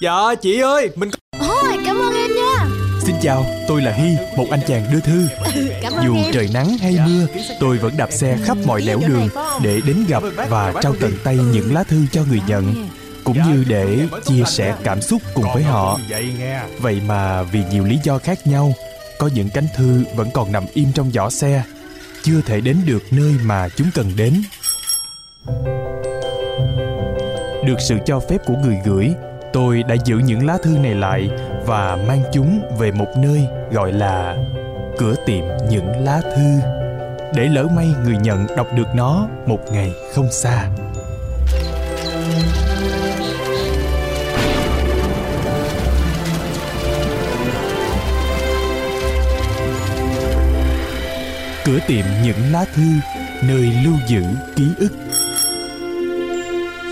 Dạ chị ơi Mình Ôi cảm ơn em nha Xin chào, tôi là Hy, một anh chàng đưa thư. ừ, Cảm ơn Dù em trời nắng hay mưa, tôi vẫn đạp xe khắp mọi nẻo đường để đến gặp và trao tận tay những lá thư cho người nhận, cũng như để chia sẻ cảm xúc cùng với họ. Vậy mà vì nhiều lý do khác nhau, có những cánh thư vẫn còn nằm im trong giỏ xe, chưa thể đến được nơi mà chúng cần đến. Được sự cho phép của người gửi, tôi đã giữ những lá thư này lại và mang chúng về một nơi gọi là cửa tiệm những lá thư. Để lỡ may người nhận đọc được nó một ngày không xa. Cửa tiệm những lá thư, nơi lưu giữ ký ức.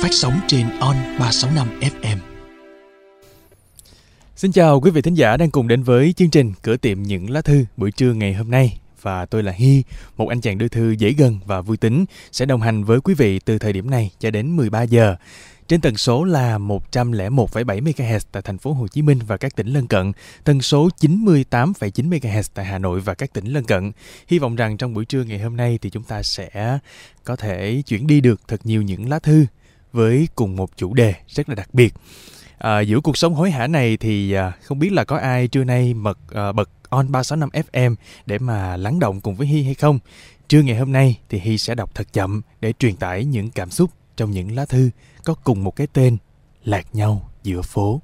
Phát sóng trên On 365 FM. Xin chào quý vị thính giả đang cùng đến với chương trình Cửa tiệm những lá thư buổi trưa ngày hôm nay và tôi là Hi, một anh chàng đưa thư dễ gần và vui tính sẽ đồng hành với quý vị từ thời điểm này cho đến 13 giờ. Trên tần số là 101,7 MHz tại thành phố Hồ Chí Minh và các tỉnh lân cận, tần số 98,9 MHz tại Hà Nội và các tỉnh lân cận. Hy vọng rằng trong buổi trưa ngày hôm nay thì chúng ta sẽ có thể chuyển đi được thật nhiều những lá thư với cùng một chủ đề rất là đặc biệt. À, giữa cuộc sống hối hả này thì à, không biết là có ai trưa nay mật à, ờ, bật on 365 FM để mà lắng động cùng với hi hay không. Trưa ngày hôm nay thì hi sẽ đọc thật chậm để truyền tải những cảm xúc trong những lá thư có cùng một cái tên lạc nhau giữa phố.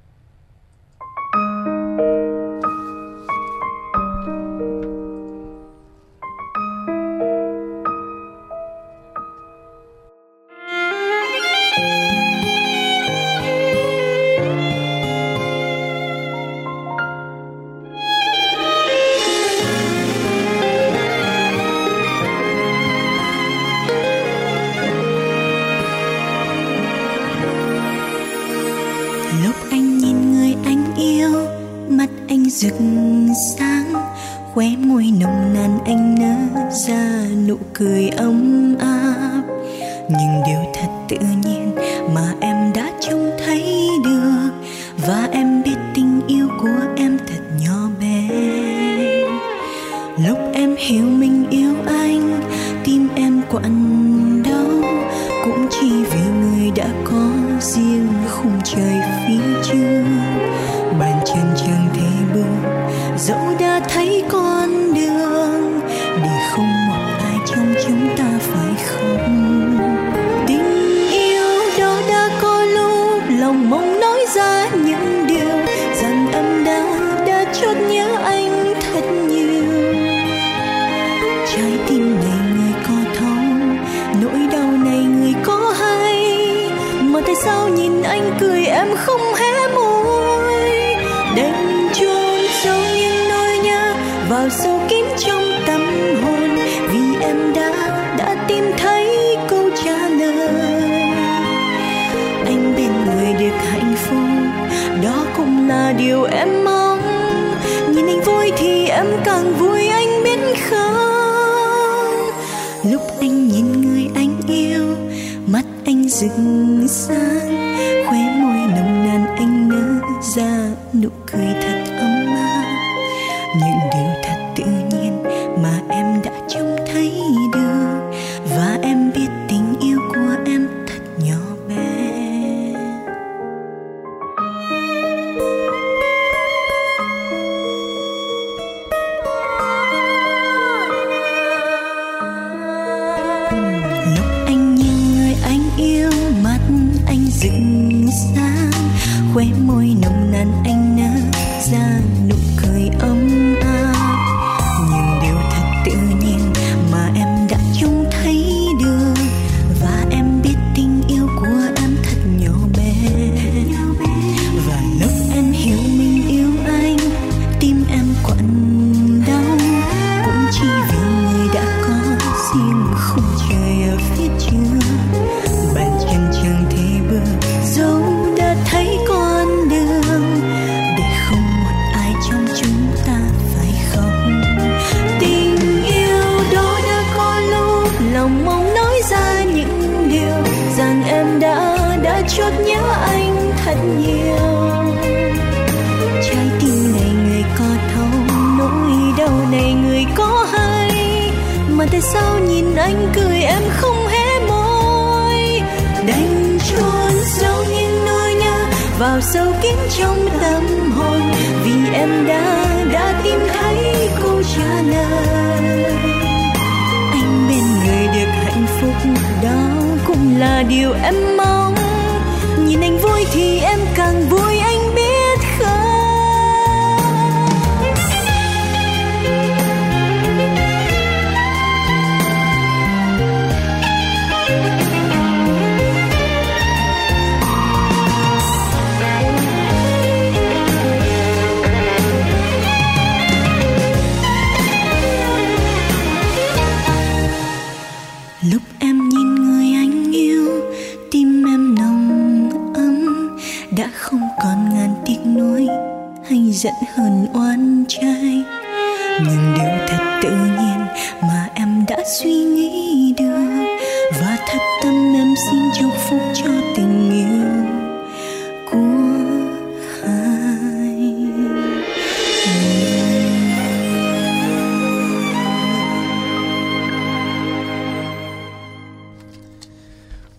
Nụ cười thật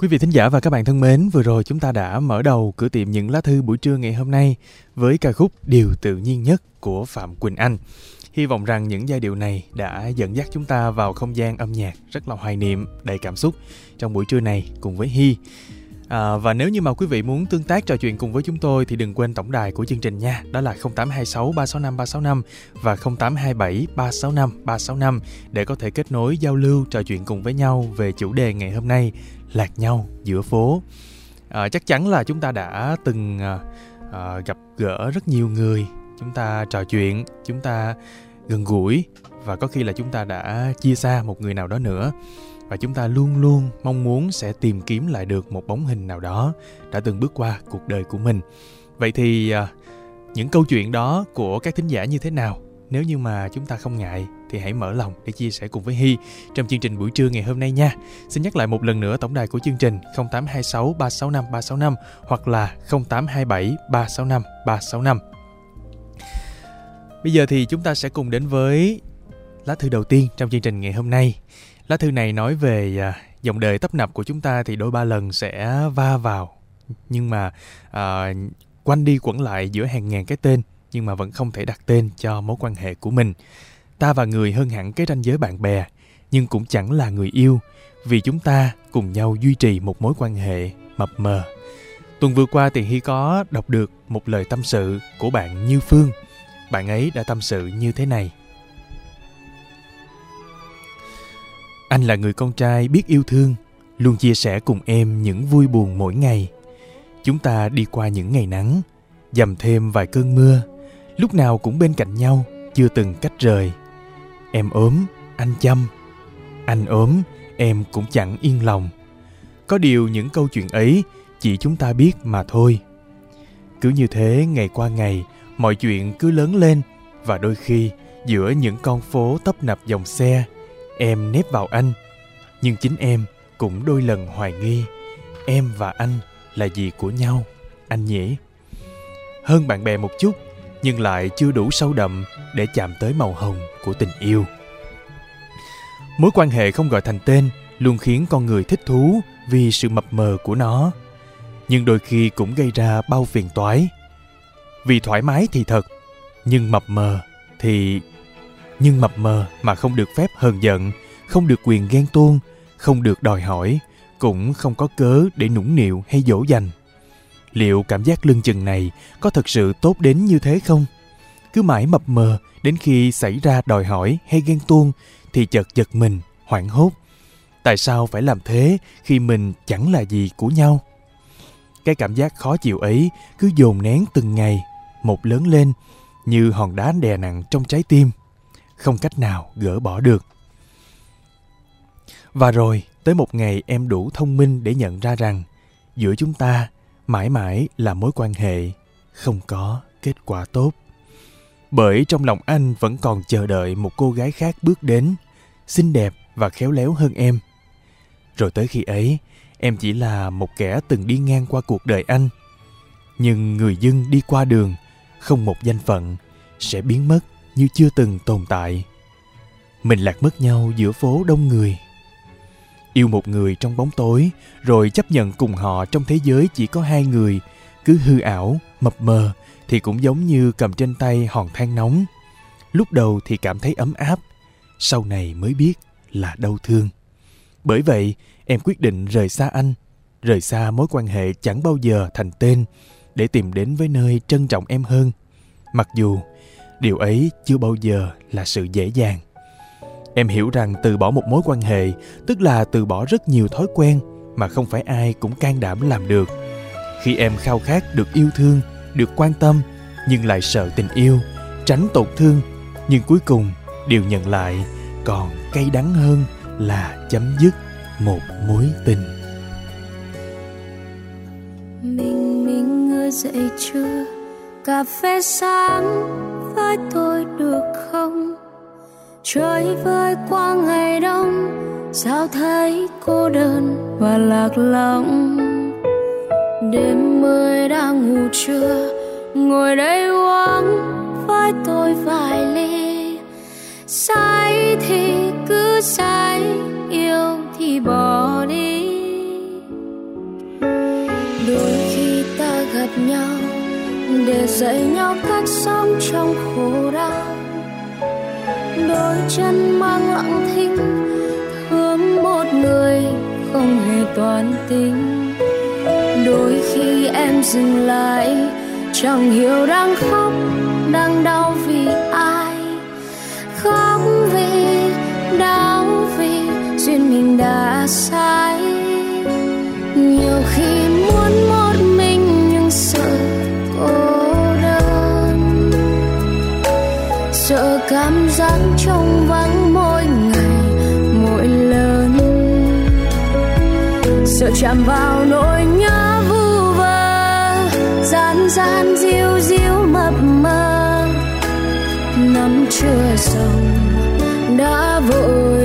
Quý vị thính giả và các bạn thân mến, vừa rồi chúng ta đã mở đầu cửa tiệm những lá thư buổi trưa ngày hôm nay với ca khúc Điều tự nhiên nhất của Phạm Quỳnh Anh. Hy vọng rằng những giai điệu này đã dẫn dắt chúng ta vào không gian âm nhạc rất là hoài niệm, đầy cảm xúc trong buổi trưa này cùng với Hy. À, và nếu như mà quý vị muốn tương tác trò chuyện cùng với chúng tôi thì đừng quên tổng đài của chương trình nha. Đó là 0826 365 365 và 0827 365 365 để có thể kết nối giao lưu trò chuyện cùng với nhau về chủ đề ngày hôm nay lạc nhau giữa phố. À, chắc chắn là chúng ta đã từng à, à, gặp gỡ rất nhiều người, chúng ta trò chuyện, chúng ta gần gũi và có khi là chúng ta đã chia xa một người nào đó nữa. Và chúng ta luôn luôn mong muốn sẽ tìm kiếm lại được một bóng hình nào đó đã từng bước qua cuộc đời của mình. Vậy thì à, những câu chuyện đó của các thính giả như thế nào? Nếu như mà chúng ta không ngại thì hãy mở lòng để chia sẻ cùng với Hy trong chương trình buổi trưa ngày hôm nay nha. Xin nhắc lại một lần nữa tổng đài của chương trình 0826 365 365 hoặc là 0827 365 365. Bây giờ thì chúng ta sẽ cùng đến với lá thư đầu tiên trong chương trình ngày hôm nay. Lá thư này nói về à, dòng đời tấp nập của chúng ta thì đôi ba lần sẽ va vào nhưng mà à, quanh đi quẩn lại giữa hàng ngàn cái tên nhưng mà vẫn không thể đặt tên cho mối quan hệ của mình. Ta và người hơn hẳn cái ranh giới bạn bè nhưng cũng chẳng là người yêu vì chúng ta cùng nhau duy trì một mối quan hệ mập mờ. Tuần vừa qua thì Hy có đọc được một lời tâm sự của bạn Như Phương. Bạn ấy đã tâm sự như thế này. Anh là người con trai biết yêu thương, luôn chia sẻ cùng em những vui buồn mỗi ngày. Chúng ta đi qua những ngày nắng, dầm thêm vài cơn mưa, lúc nào cũng bên cạnh nhau, chưa từng cách rời. Em ốm, anh chăm. Anh ốm, em cũng chẳng yên lòng. Có điều những câu chuyện ấy chỉ chúng ta biết mà thôi. Cứ như thế ngày qua ngày, mọi chuyện cứ lớn lên và đôi khi giữa những con phố tấp nập dòng xe, em nép vào anh. Nhưng chính em cũng đôi lần hoài nghi, em và anh là gì của nhau, anh nhỉ? Hơn bạn bè một chút, nhưng lại chưa đủ sâu đậm để chạm tới màu hồng của tình yêu. Mối quan hệ không gọi thành tên luôn khiến con người thích thú vì sự mập mờ của nó. Nhưng đôi khi cũng gây ra bao phiền toái. Vì thoải mái thì thật, nhưng mập mờ thì... Nhưng mập mờ mà không được phép hờn giận, không được quyền ghen tuông, không được đòi hỏi, cũng không có cớ để nũng nịu hay dỗ dành. Liệu cảm giác lưng chừng này có thật sự tốt đến như thế không? Cứ mãi mập mờ đến khi xảy ra đòi hỏi hay ghen tuông thì chợt giật mình, hoảng hốt. Tại sao phải làm thế khi mình chẳng là gì của nhau? Cái cảm giác khó chịu ấy cứ dồn nén từng ngày, một lớn lên như hòn đá đè nặng trong trái tim, không cách nào gỡ bỏ được. Và rồi, tới một ngày em đủ thông minh để nhận ra rằng giữa chúng ta mãi mãi là mối quan hệ không có kết quả tốt. Bởi trong lòng anh vẫn còn chờ đợi một cô gái khác bước đến, xinh đẹp và khéo léo hơn em. Rồi tới khi ấy, em chỉ là một kẻ từng đi ngang qua cuộc đời anh. Nhưng người dân đi qua đường, không một danh phận, sẽ biến mất như chưa từng tồn tại. mình lạc mất nhau giữa phố đông người yêu một người trong bóng tối, rồi chấp nhận cùng họ trong thế giới chỉ có hai người. Cứ hư ảo, mập mờ, thì cũng giống như cầm trên tay hòn than nóng. Lúc đầu thì cảm thấy ấm áp, sau này mới biết là đau thương. Bởi vậy, em quyết định rời xa anh. Rời xa mối quan hệ chẳng bao giờ thành tên, để tìm đến với nơi trân trọng em hơn. Mặc dù điều ấy chưa bao giờ là sự dễ dàng em hiểu rằng từ bỏ một mối quan hệ, tức là từ bỏ rất nhiều thói quen mà không phải ai cũng can đảm làm được. Khi em khao khát được yêu thương, được quan tâm nhưng lại sợ tình yêu, tránh tổn thương, nhưng cuối cùng điều nhận lại, còn cay đắng hơn là chấm dứt một mối tình. Mình mình ngơi dậy chưa? Cà phê sáng với tôi được không? Trời với qua ngày đông, sao thấy cô đơn và lạc lõng? Đêm mưa đang ngủ trưa, ngồi đây uống với tôi vài ly. Say thì cứ say, yêu thì bỏ đi. Đôi khi ta gặp nhau để dạy nhau cách sống trong khổ đau đôi chân mang lặng thinh thương một người không hề toàn tính. Đôi khi em dừng lại, chẳng hiểu đang khóc, đang đau vì ai. Khóc vì đau vì duyên mình đã sai. Nhiều khi muốn một mình, nhưng sợ cô đơn. Sợ cảm giác trong vắng mỗi ngày, mỗi lớn sợ chạm vào nỗi nhớ vu vơ, gian gian diêu diêu mập mờ. Nắm chưa xong đã vội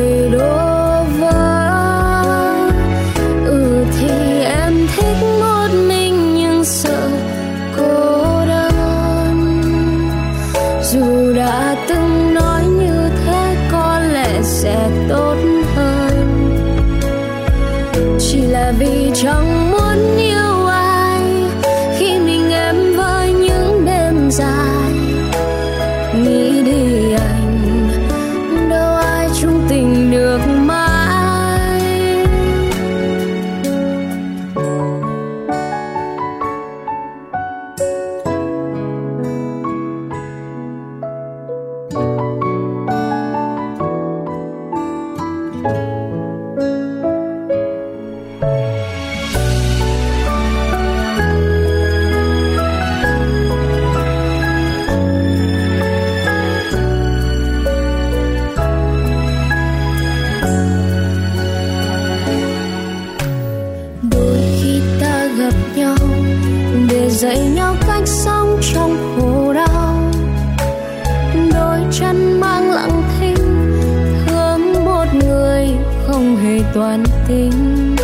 tình.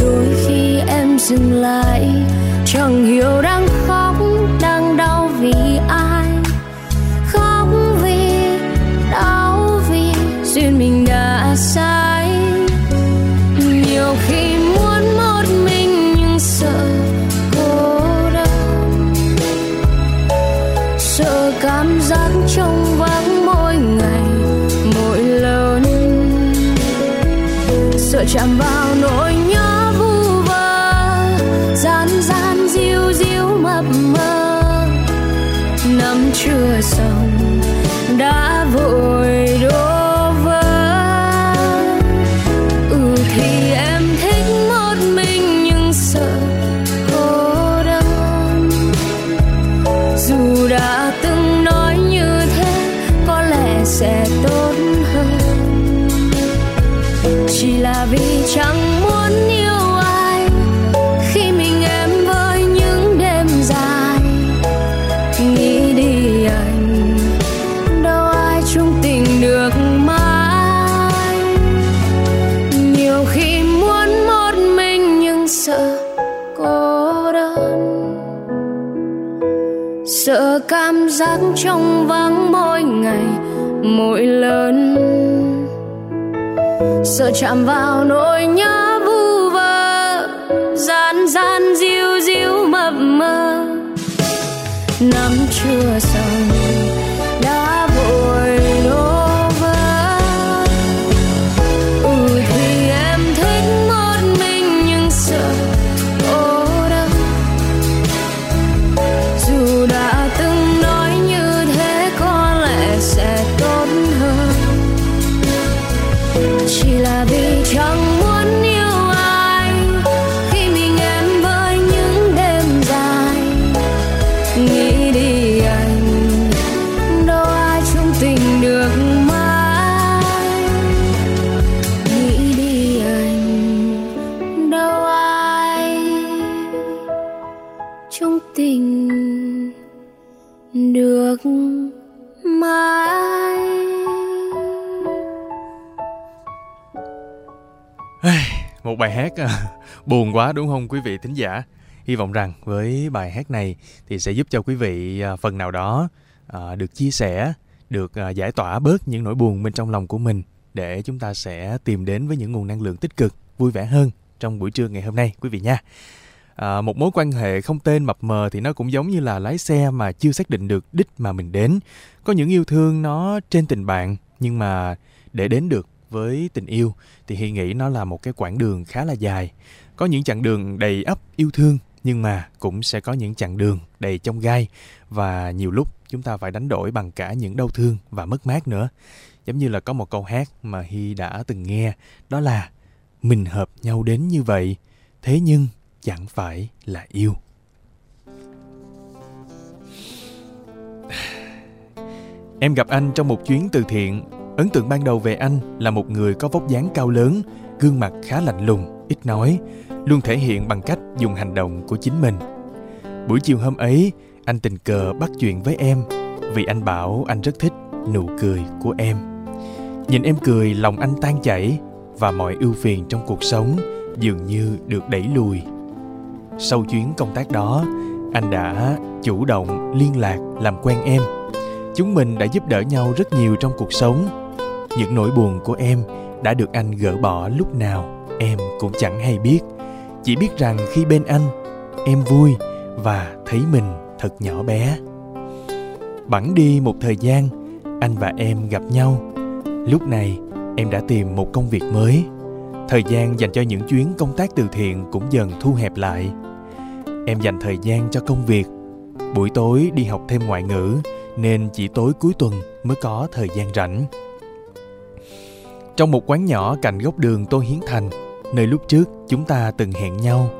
Đôi khi em dừng lại chẳng hiểu đang sợ cảm giác trong vắng mỗi ngày, mỗi lớn sợ chạm vào nỗi nhớ vu vơ, gian gian diu diu mập mờ. Năm chưa xong. Bài hát à, buồn quá đúng không quý vị thính giả? Hy vọng rằng với bài hát này thì sẽ giúp cho quý vị à, phần nào đó à, được chia sẻ, được giải tỏa bớt những nỗi buồn bên trong lòng của mình để chúng ta sẽ tìm đến với những nguồn năng lượng tích cực, vui vẻ hơn trong buổi trưa ngày hôm nay quý vị nha. À, một mối quan hệ không tên mập mờ thì nó cũng giống như là lái xe mà chưa xác định được đích mà mình đến. Có những yêu thương nó trên tình bạn nhưng mà để đến được với tình yêu, thì Hy nghĩ nó là một cái quãng đường khá là dài. Có những chặng đường đầy ấp yêu thương, nhưng mà cũng sẽ có những chặng đường đầy chông gai, và nhiều lúc chúng ta phải đánh đổi bằng cả những đau thương và mất mát nữa. Giống như là có một câu hát mà Hy đã từng nghe, đó là, mình hợp nhau đến như vậy, thế nhưng chẳng phải là yêu. Em gặp anh trong một chuyến từ thiện Ấn tượng ban đầu về anh là một người có vóc dáng cao lớn, gương mặt khá lạnh lùng, ít nói, luôn thể hiện bằng cách dùng hành động của chính mình. Buổi chiều hôm ấy, anh tình cờ bắt chuyện với em vì anh bảo anh rất thích nụ cười của em. Nhìn em cười, lòng anh tan chảy và mọi ưu phiền trong cuộc sống dường như được đẩy lùi. Sau chuyến công tác đó, anh đã chủ động liên lạc làm quen em. Chúng mình đã giúp đỡ nhau rất nhiều trong cuộc sống những nỗi buồn của em đã được anh gỡ bỏ lúc nào, em cũng chẳng hay biết. Chỉ biết rằng khi bên anh, em vui và thấy mình thật nhỏ bé. Bẵng đi một thời gian, anh và em gặp nhau. Lúc này, em đã tìm một công việc mới. Thời gian dành cho những chuyến công tác từ thiện cũng dần thu hẹp lại. Em dành thời gian cho công việc. Buổi tối đi học thêm ngoại ngữ, nên chỉ tối cuối tuần mới có thời gian rảnh trong một quán nhỏ cạnh góc đường Tô Hiến Thành, nơi lúc trước chúng ta từng hẹn nhau,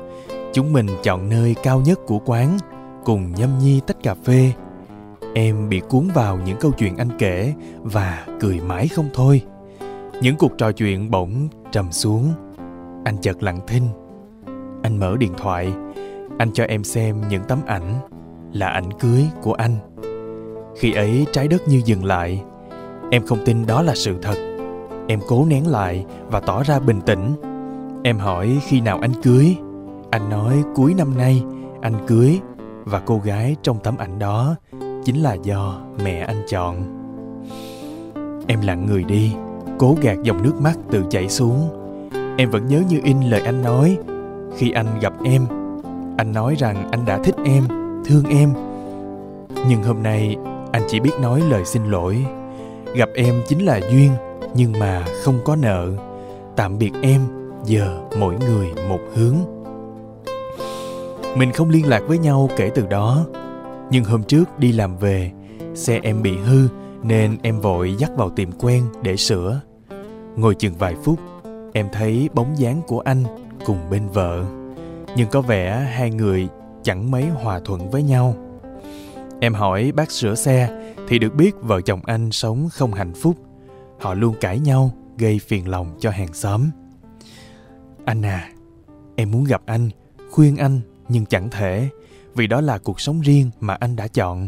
chúng mình chọn nơi cao nhất của quán, cùng nhâm nhi tách cà phê. Em bị cuốn vào những câu chuyện anh kể và cười mãi không thôi. Những cuộc trò chuyện bỗng trầm xuống. Anh chợt lặng thinh. Anh mở điện thoại, anh cho em xem những tấm ảnh là ảnh cưới của anh. Khi ấy trái đất như dừng lại. Em không tin đó là sự thật Em cố nén lại và tỏ ra bình tĩnh. Em hỏi khi nào anh cưới. Anh nói cuối năm nay anh cưới và cô gái trong tấm ảnh đó chính là do mẹ anh chọn. Em lặng người đi, cố gạt dòng nước mắt tự chảy xuống. Em vẫn nhớ như in lời anh nói khi anh gặp em. Anh nói rằng anh đã thích em, thương em. Nhưng hôm nay anh chỉ biết nói lời xin lỗi. Gặp em chính là duyên nhưng mà không có nợ. Tạm biệt em, giờ mỗi người một hướng. Mình không liên lạc với nhau kể từ đó. Nhưng hôm trước đi làm về, xe em bị hư nên em vội dắt vào tiệm quen để sửa. Ngồi chừng vài phút, em thấy bóng dáng của anh cùng bên vợ. Nhưng có vẻ hai người chẳng mấy hòa thuận với nhau. Em hỏi bác sửa xe thì được biết vợ chồng anh sống không hạnh phúc. Họ luôn cãi nhau, gây phiền lòng cho hàng xóm. Anh à, em muốn gặp anh, khuyên anh nhưng chẳng thể, vì đó là cuộc sống riêng mà anh đã chọn.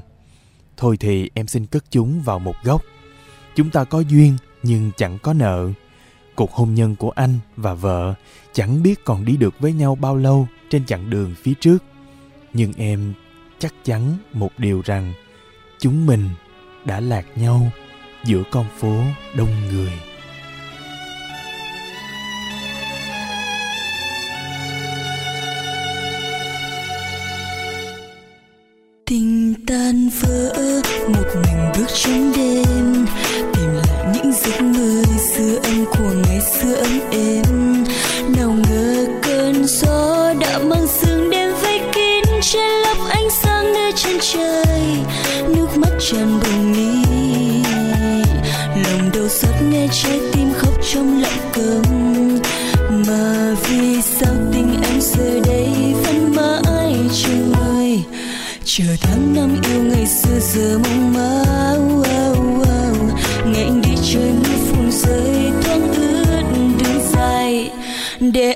Thôi thì em xin cất chúng vào một góc. Chúng ta có duyên nhưng chẳng có nợ. Cuộc hôn nhân của anh và vợ chẳng biết còn đi được với nhau bao lâu trên chặng đường phía trước. Nhưng em chắc chắn một điều rằng chúng mình đã lạc nhau giữa con phố đông người. Tình tan vỡ, một mình bước trong đêm tìm lại những giấc mơ xưa âm của ngày xưa ấm êm. Nào ngờ cơn gió đã mang sương đêm vây kín, che lấp ánh sáng nơi chân trời. Nước mắt tràn bồng mi giọt nghe trái tim khóc trong lặng câm mà vì sao tình em giờ đây vẫn mãi trôi chờ tháng năm yêu ngày xưa giờ mong mơ wow, wow. ngày anh đi chơi mưa phùn rơi thoáng ướt đường dài để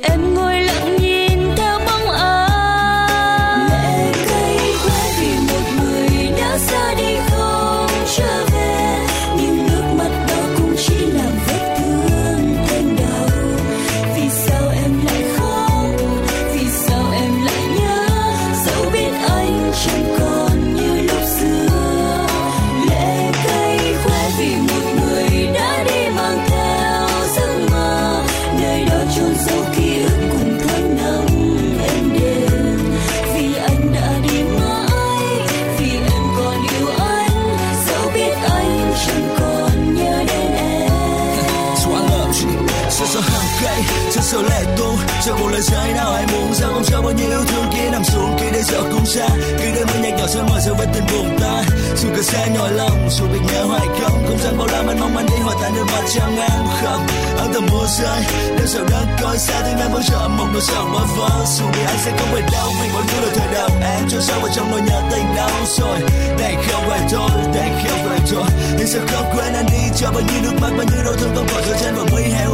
Dù cả lòng, dù bị nhớ hoài không Không gian bao la mênh mông anh đi tại nơi nước trăng trong em khóc Ở tầm mùa rơi, nếu sau đó coi xa Thì em vẫn chờ một nỗi sợ bơ vơ Dù biết anh sẽ không về đâu Mình vẫn cứ là thời đầu em Cho sâu vào trong nỗi nhớ tình đau rồi. Đây không phải thôi, đây không phải thôi Nhưng sao không quên anh đi Cho bao nhiêu nước mắt, bao nhiêu đau thương không còn thời trên vòng mi heo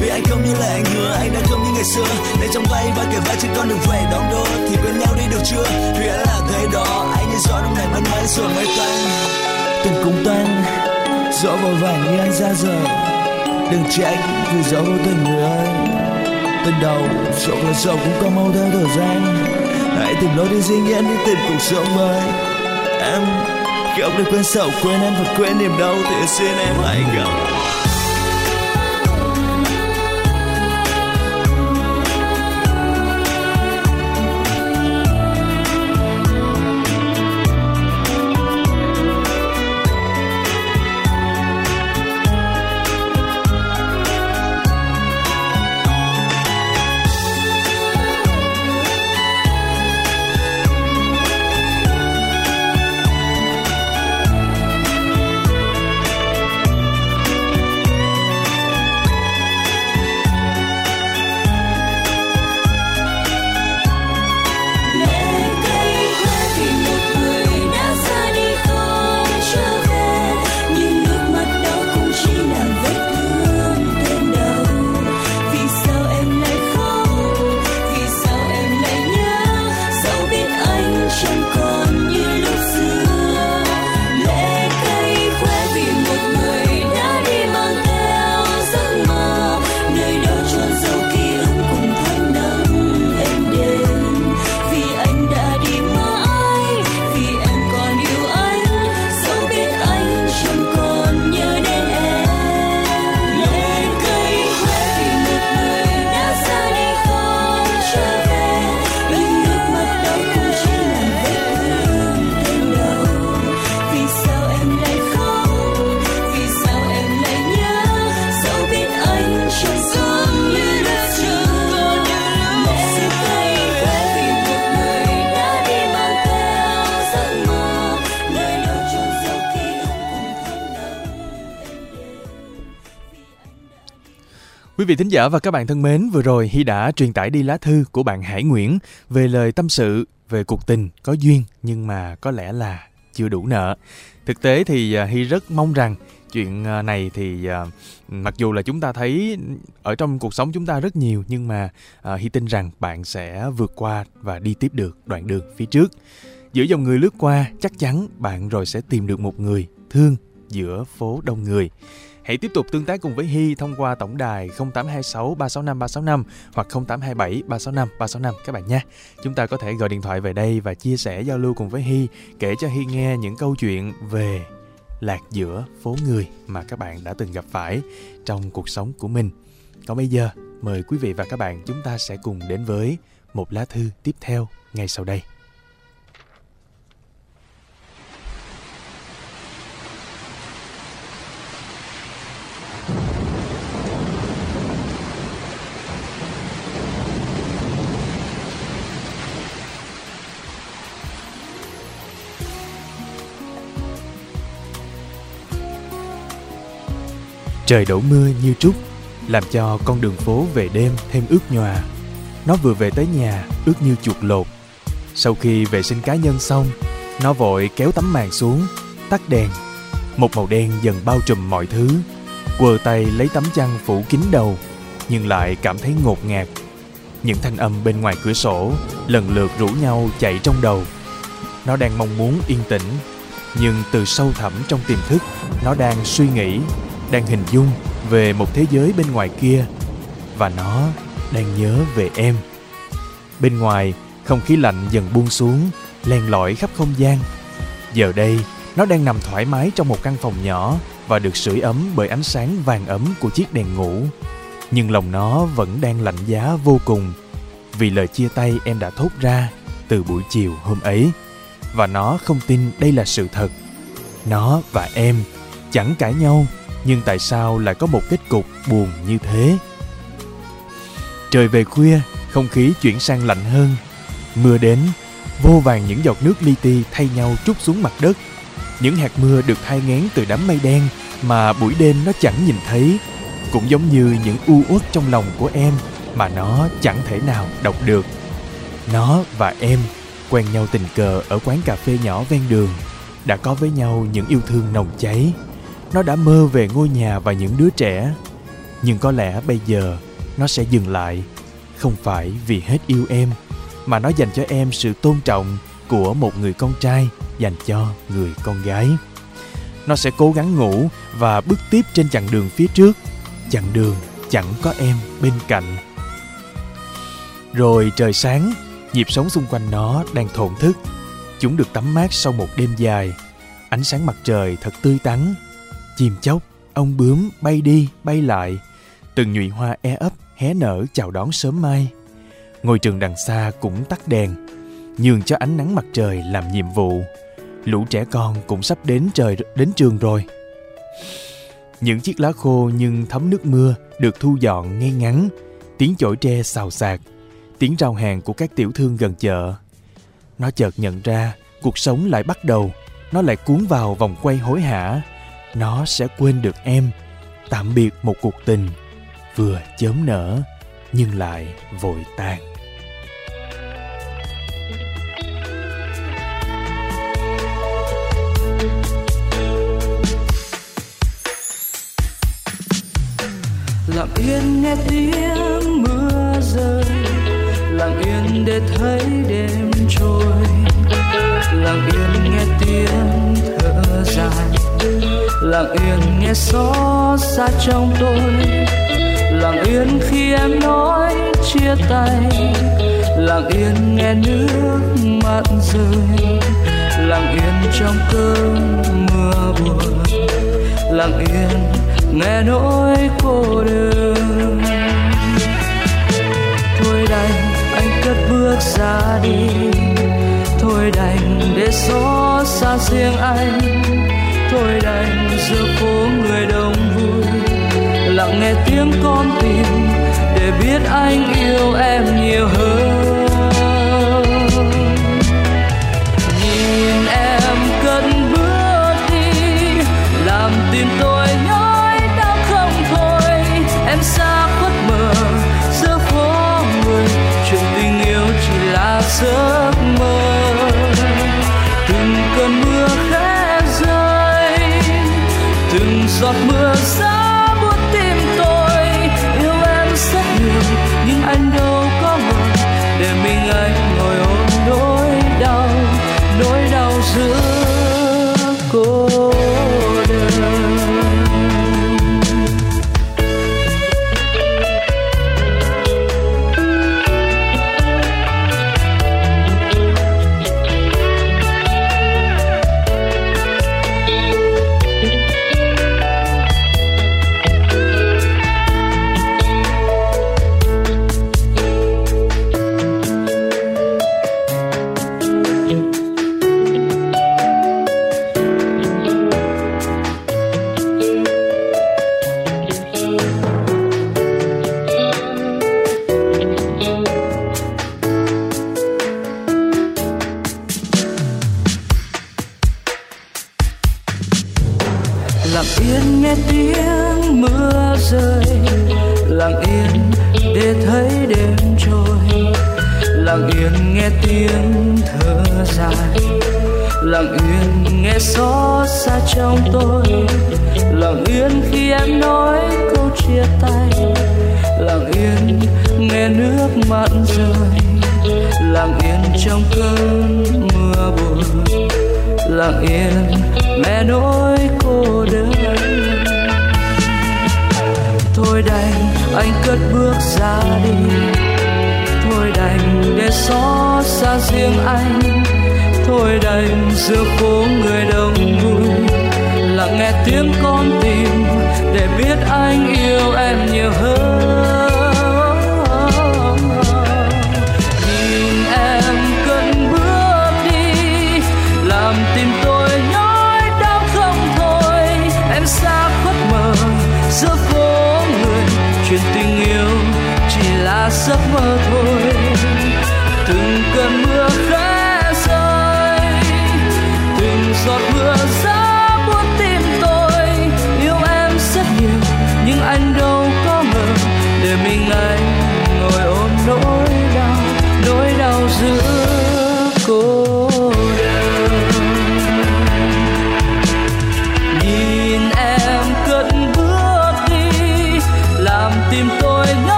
Vì anh không như là anh hứa, anh đã không như ngày xưa. Để trong tay và kề vai trên con đường về đón đôi Thì bên nhau đi được chưa, vì anh là thế đó Anh như gió đông này mãi mãi rồi mới tan Tình cùng tan, dỗ vội vàng như anh ra rời. Đừng trách vì dỗ vô tình người anh Tình đầu, rộng là rộng cũng có mau theo thời gian. Hãy tìm lối đi riêng nhiên đi tìm cuộc sống mới. Em không được quên sầu quên em và quên niềm đau Thì xin em hãy gặp. Quý vị thính giả và các bạn thân mến, vừa rồi Hy đã truyền tải đi lá thư của bạn Hải Nguyễn về lời tâm sự về cuộc tình có duyên nhưng mà có lẽ là chưa đủ nợ. Thực tế thì à, Hy rất mong rằng chuyện à, này thì à, mặc dù là chúng ta thấy ở trong cuộc sống chúng ta rất nhiều nhưng mà Hy tin rằng bạn sẽ vượt qua và đi tiếp được đoạn đường phía trước. Giữa dòng người lướt qua, chắc chắn bạn rồi sẽ tìm được một người thương giữa phố đông người. Hãy tiếp tục tương tác cùng với Hy thông qua tổng đài 0826 365 365 hoặc 0827 365 365 các bạn nhé. Chúng ta có thể gọi điện thoại về đây và chia sẻ giao lưu cùng với Hy, kể cho Hy nghe những câu chuyện về lạc giữa phố người mà các bạn đã từng gặp phải trong cuộc sống của mình. Còn bây giờ, mời quý vị và các bạn chúng ta sẽ cùng đến với một lá thư tiếp theo ngay sau đây. Trời đổ mưa như trút, làm cho con đường phố về đêm thêm ướt nhòa. Nó vừa về tới nhà, ướt như chuột lột. Sau khi vệ sinh cá nhân xong, nó vội kéo tấm màn xuống, tắt đèn. Một màu đen dần bao trùm mọi thứ. Quờ tay lấy tấm chăn phủ kín đầu, nhưng lại cảm thấy ngột ngạt. Những thanh âm bên ngoài cửa sổ lần lượt rủ nhau chạy trong đầu. Nó đang mong muốn yên tĩnh, nhưng từ sâu thẳm trong tiềm thức, nó đang suy nghĩ đang hình dung về một thế giới bên ngoài kia, và nó đang nhớ về em. Bên ngoài, không khí lạnh dần buông xuống, len lỏi khắp không gian. Giờ đây, nó đang nằm thoải mái trong một căn phòng nhỏ và được sưởi ấm bởi ánh sáng vàng ấm của chiếc đèn ngủ. Nhưng lòng nó vẫn đang lạnh giá vô cùng vì lời chia tay em đã thốt ra từ buổi chiều hôm ấy. Và nó không tin đây là sự thật. Nó và em chẳng cãi nhau nhưng tại sao lại có một kết cục buồn như thế? Trời về khuya, không khí chuyển sang lạnh hơn. Mưa đến, vô vàng những giọt nước li ti thay nhau trút xuống mặt đất. Những hạt mưa được thay ngén từ đám mây đen mà buổi đêm nó chẳng nhìn thấy. Cũng giống như những u uất trong lòng của em mà nó chẳng thể nào đọc được. Nó và em quen nhau tình cờ ở quán cà phê nhỏ ven đường, đã có với nhau những yêu thương nồng cháy nó đã mơ về ngôi nhà và những đứa trẻ. Nhưng có lẽ bây giờ nó sẽ dừng lại. Không phải vì hết yêu em, mà nó dành cho em sự tôn trọng của một người con trai dành cho người con gái. Nó sẽ cố gắng ngủ và bước tiếp trên chặng đường phía trước. Chặng đường chẳng có em bên cạnh. Rồi trời sáng, nhịp sống xung quanh nó đang thổn thức. Chúng được tắm mát sau một đêm dài. Ánh sáng mặt trời thật tươi tắn chim chóc, ông bướm bay đi, bay lại. Từng nhụy hoa e ấp, hé nở chào đón sớm mai. Ngôi trường đằng xa cũng tắt đèn, nhường cho ánh nắng mặt trời làm nhiệm vụ. Lũ trẻ con cũng sắp đến trời, đến trường rồi. Những chiếc lá khô nhưng thấm nước mưa được thu dọn ngay ngắn, tiếng chổi tre xào xạc, tiếng rào hàng của các tiểu thương gần chợ. Nó chợt nhận ra cuộc sống lại bắt đầu, nó lại cuốn vào vòng quay hối hả nó sẽ quên được em, tạm biệt một cuộc tình vừa chớm nở nhưng lại vội tàn lặng yên nghe tiếng mưa rơi, lặng yên để thấy đêm trôi. Lặng yên nghe lặng yên nghe xót xa trong tôi. Lặng yên khi em nói chia tay. Lặng yên nghe nước mắt rơi. Lặng yên trong cơn mưa buồn. Lặng yên nghe nỗi cô đơn. Thôi đành anh cất bước ra đi. Thôi đành để xót xa riêng anh thôi đành giữa phố người đông vui. Lặng nghe tiếng con tim để biết anh yêu em nhiều hơn. Nhìn em cất bước đi, làm tim tôi nhói đau không thôi. Em xa khuất mờ giữa phố người, chuyện tình yêu chỉ là giấc mơ.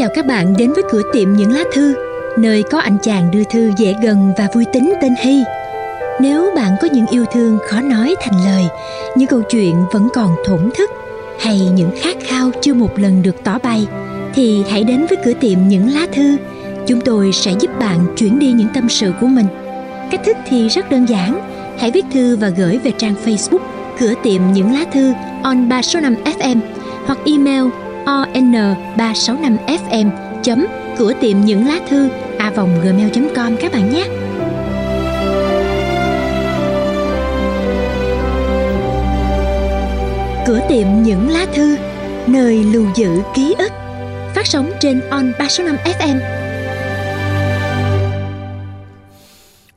Chào các bạn đến với cửa tiệm những lá thư, nơi có anh chàng đưa thư dễ gần và vui tính tên Hy. Nếu bạn có những yêu thương khó nói thành lời, những câu chuyện vẫn còn thổn thức hay những khát khao chưa một lần được tỏ bày thì hãy đến với cửa tiệm những lá thư. Chúng tôi sẽ giúp bạn chuyển đi những tâm sự của mình. Cách thức thì rất đơn giản. Hãy viết thư và gửi về trang facebook cửa tiệm những lá thư on 365 fm hoặc email on 365 fm chấm cửa tiệm những lá thư a vòng gmail com các bạn nhé cửa tiệm những lá thư, nơi lưu giữ ký ức, phát sóng trên on 365 FM.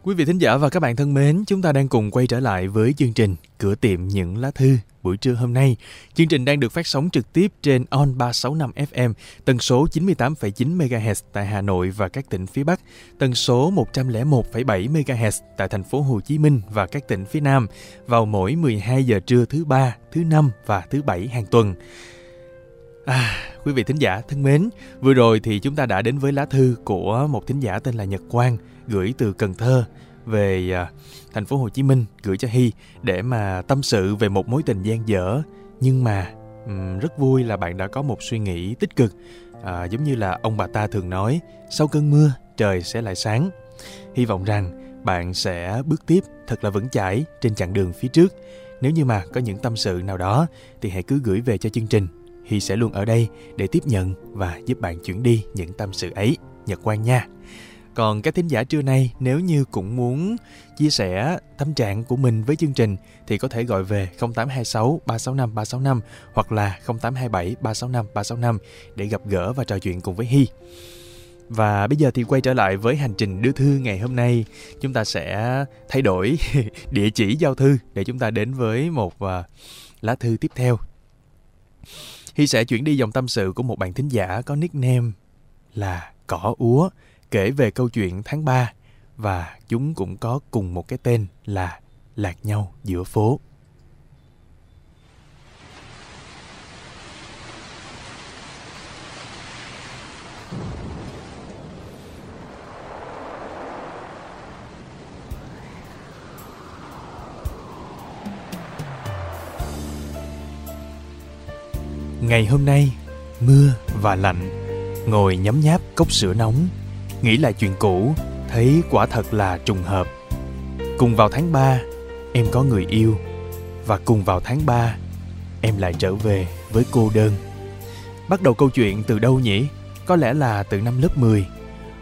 Quý vị thính giả và các bạn thân mến, chúng ta đang cùng quay trở lại với chương trình Cửa tiệm những lá thư buổi trưa hôm nay. Chương trình đang được phát sóng trực tiếp trên On 365 FM, tần số 98,9 MHz tại Hà Nội và các tỉnh phía Bắc, tần số 101,7 MHz tại thành phố Hồ Chí Minh và các tỉnh phía Nam vào mỗi 12 giờ trưa thứ ba, thứ năm và thứ bảy hàng tuần. À, quý vị thính giả thân mến, vừa rồi thì chúng ta đã đến với lá thư của một thính giả tên là Nhật Quang gửi từ Cần Thơ về à, thành phố Hồ Chí Minh gửi cho Hy để mà tâm sự về một mối tình gian dở nhưng mà um, rất vui là bạn đã có một suy nghĩ tích cực à, giống như là ông bà ta thường nói sau cơn mưa trời sẽ lại sáng hy vọng rằng bạn sẽ bước tiếp thật là vững chãi trên chặng đường phía trước nếu như mà có những tâm sự nào đó thì hãy cứ gửi về cho chương trình Hy sẽ luôn ở đây để tiếp nhận và giúp bạn chuyển đi những tâm sự ấy. Nhật Quang nha. Còn các thính giả trưa nay nếu như cũng muốn chia sẻ tâm trạng của mình với chương trình thì có thể gọi về 0826 365 365 hoặc là 0827 365 365 để gặp gỡ và trò chuyện cùng với Hy. Và bây giờ thì quay trở lại với hành trình đưa thư ngày hôm nay, chúng ta sẽ thay đổi địa chỉ giao thư để chúng ta đến với một à, lá thư tiếp theo. Hy sẽ chuyển đi dòng tâm sự của một bạn thính giả có nickname là Cỏ Úa kể về câu chuyện tháng 3 và chúng cũng có cùng một cái tên là Lạc nhau giữa phố. Ngày hôm nay, mưa và lạnh, ngồi nhấm nháp cốc sữa nóng nghĩ lại chuyện cũ, thấy quả thật là trùng hợp. Cùng vào tháng 3, em có người yêu, và cùng vào tháng 3, em lại trở về với cô đơn. Bắt đầu câu chuyện từ đâu nhỉ? Có lẽ là từ năm lớp 10.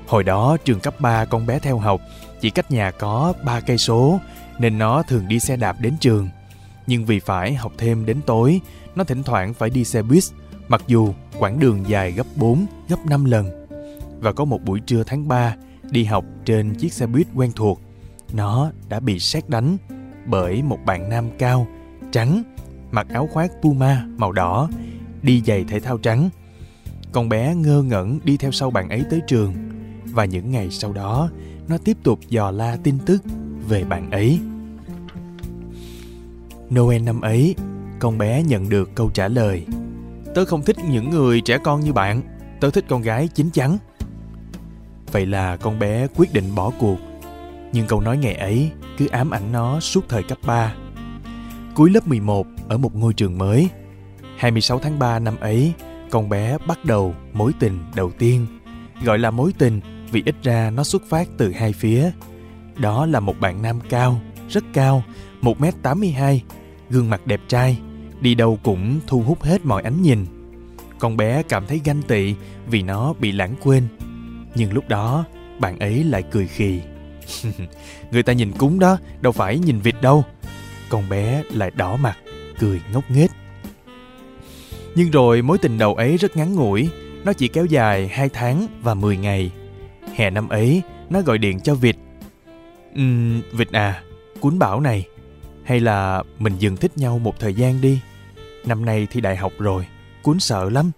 Hồi đó trường cấp 3 con bé theo học chỉ cách nhà có 3 cây số nên nó thường đi xe đạp đến trường. Nhưng vì phải học thêm đến tối, nó thỉnh thoảng phải đi xe buýt, mặc dù quãng đường dài gấp 4, gấp 5 lần. Và có một buổi trưa tháng 3, đi học trên chiếc xe buýt quen thuộc, nó đã bị xét đánh bởi một bạn nam cao, trắng, mặc áo khoác Puma màu đỏ, đi giày thể thao trắng. Con bé ngơ ngẩn đi theo sau bạn ấy tới trường và những ngày sau đó nó tiếp tục dò la tin tức về bạn ấy. Noel năm ấy, con bé nhận được câu trả lời Tớ không thích những người trẻ con như bạn Tớ thích con gái chín chắn Vậy là con bé quyết định bỏ cuộc. Nhưng câu nói ngày ấy cứ ám ảnh nó suốt thời cấp 3 Cuối lớp 11 ở một ngôi trường mới 26 tháng 3 năm ấy Con bé bắt đầu mối tình đầu tiên Gọi là mối tình vì ít ra nó xuất phát từ hai phía. Đó là một bạn nam cao, rất cao 1m82 Gương mặt đẹp trai Đi đâu cũng thu hút hết mọi ánh nhìn. Con bé cảm thấy ganh tị Vì nó bị lãng quên. Nhưng lúc đó bạn ấy lại cười khì. Người ta nhìn cúng đó Đâu phải nhìn vịt đâu. Con bé lại đỏ mặt Cười ngốc nghếch. Nhưng rồi mối tình đầu ấy rất ngắn ngủi. Nó chỉ kéo dài 2 tháng và 10 ngày. Hè năm ấy Nó gọi điện cho Vịt. Uhm, Vịt à Cuốn bảo này Hay là mình dừng thích nhau một thời gian đi. Năm nay thi đại học rồi Cuốn sợ lắm.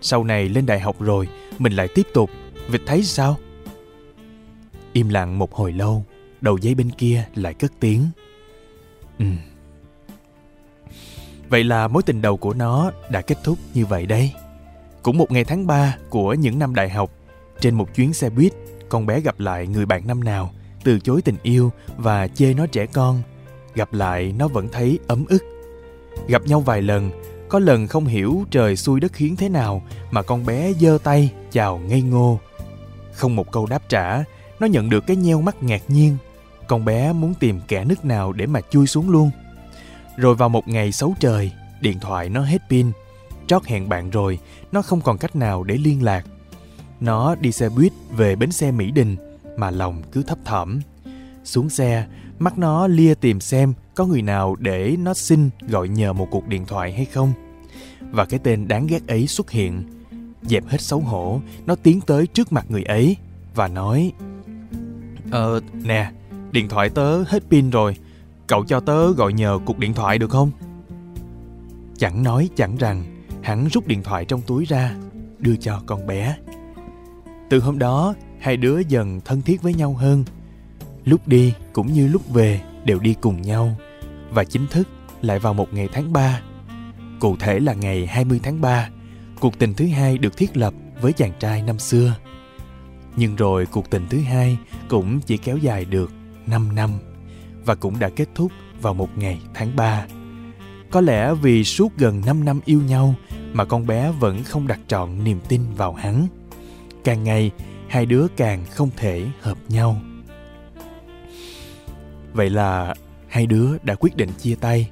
Sau này lên đại học rồi Mình lại tiếp tục. Vịt thấy sao? Im lặng một hồi lâu, Đầu dây bên kia lại cất tiếng. Ừ. Vậy là mối tình đầu của nó đã kết thúc như vậy đây. Cũng một ngày tháng 3 của những năm đại học, Trên một chuyến xe buýt, Con bé gặp lại người bạn năm nào, Từ chối tình yêu và chê nó trẻ con. Gặp lại, nó vẫn thấy ấm ức. Gặp nhau vài lần, Có lần không hiểu trời xui đất khiến thế nào Mà con bé giơ tay chào ngây ngô. Không một câu đáp trả, Nó nhận được cái nheo mắt ngạc nhiên. Con bé muốn tìm kẻ nứt nào để mà chui xuống luôn. Rồi vào một ngày xấu trời, Điện thoại nó hết pin. Trót hẹn bạn rồi, Nó không còn cách nào để liên lạc. Nó đi xe buýt về bến xe Mỹ Đình, Mà lòng cứ thấp thỏm. Xuống xe, Mắt nó lia tìm xem có người nào để nó xin gọi nhờ một cuộc điện thoại hay không. Và cái tên đáng ghét ấy xuất hiện. Dẹp hết xấu hổ, nó tiến tới trước mặt người ấy và nói Ờ, nè, điện thoại tớ hết pin rồi. Cậu cho tớ gọi nhờ cuộc điện thoại được không? Chẳng nói chẳng rằng, hắn rút điện thoại trong túi ra, đưa cho con bé. Từ hôm đó, hai đứa dần thân thiết với nhau hơn. Lúc đi cũng như lúc về đều đi cùng nhau và chính thức lại vào một ngày tháng 3. Cụ thể là ngày 20 tháng 3, cuộc tình thứ hai được thiết lập với chàng trai năm xưa. Nhưng rồi cuộc tình thứ hai cũng chỉ kéo dài được 5 năm và cũng đã kết thúc vào một ngày tháng 3. Có lẽ vì suốt gần 5 năm yêu nhau mà con bé vẫn không đặt trọn niềm tin vào hắn. Càng ngày, hai đứa càng không thể hợp nhau. Vậy là hai đứa đã quyết định chia tay.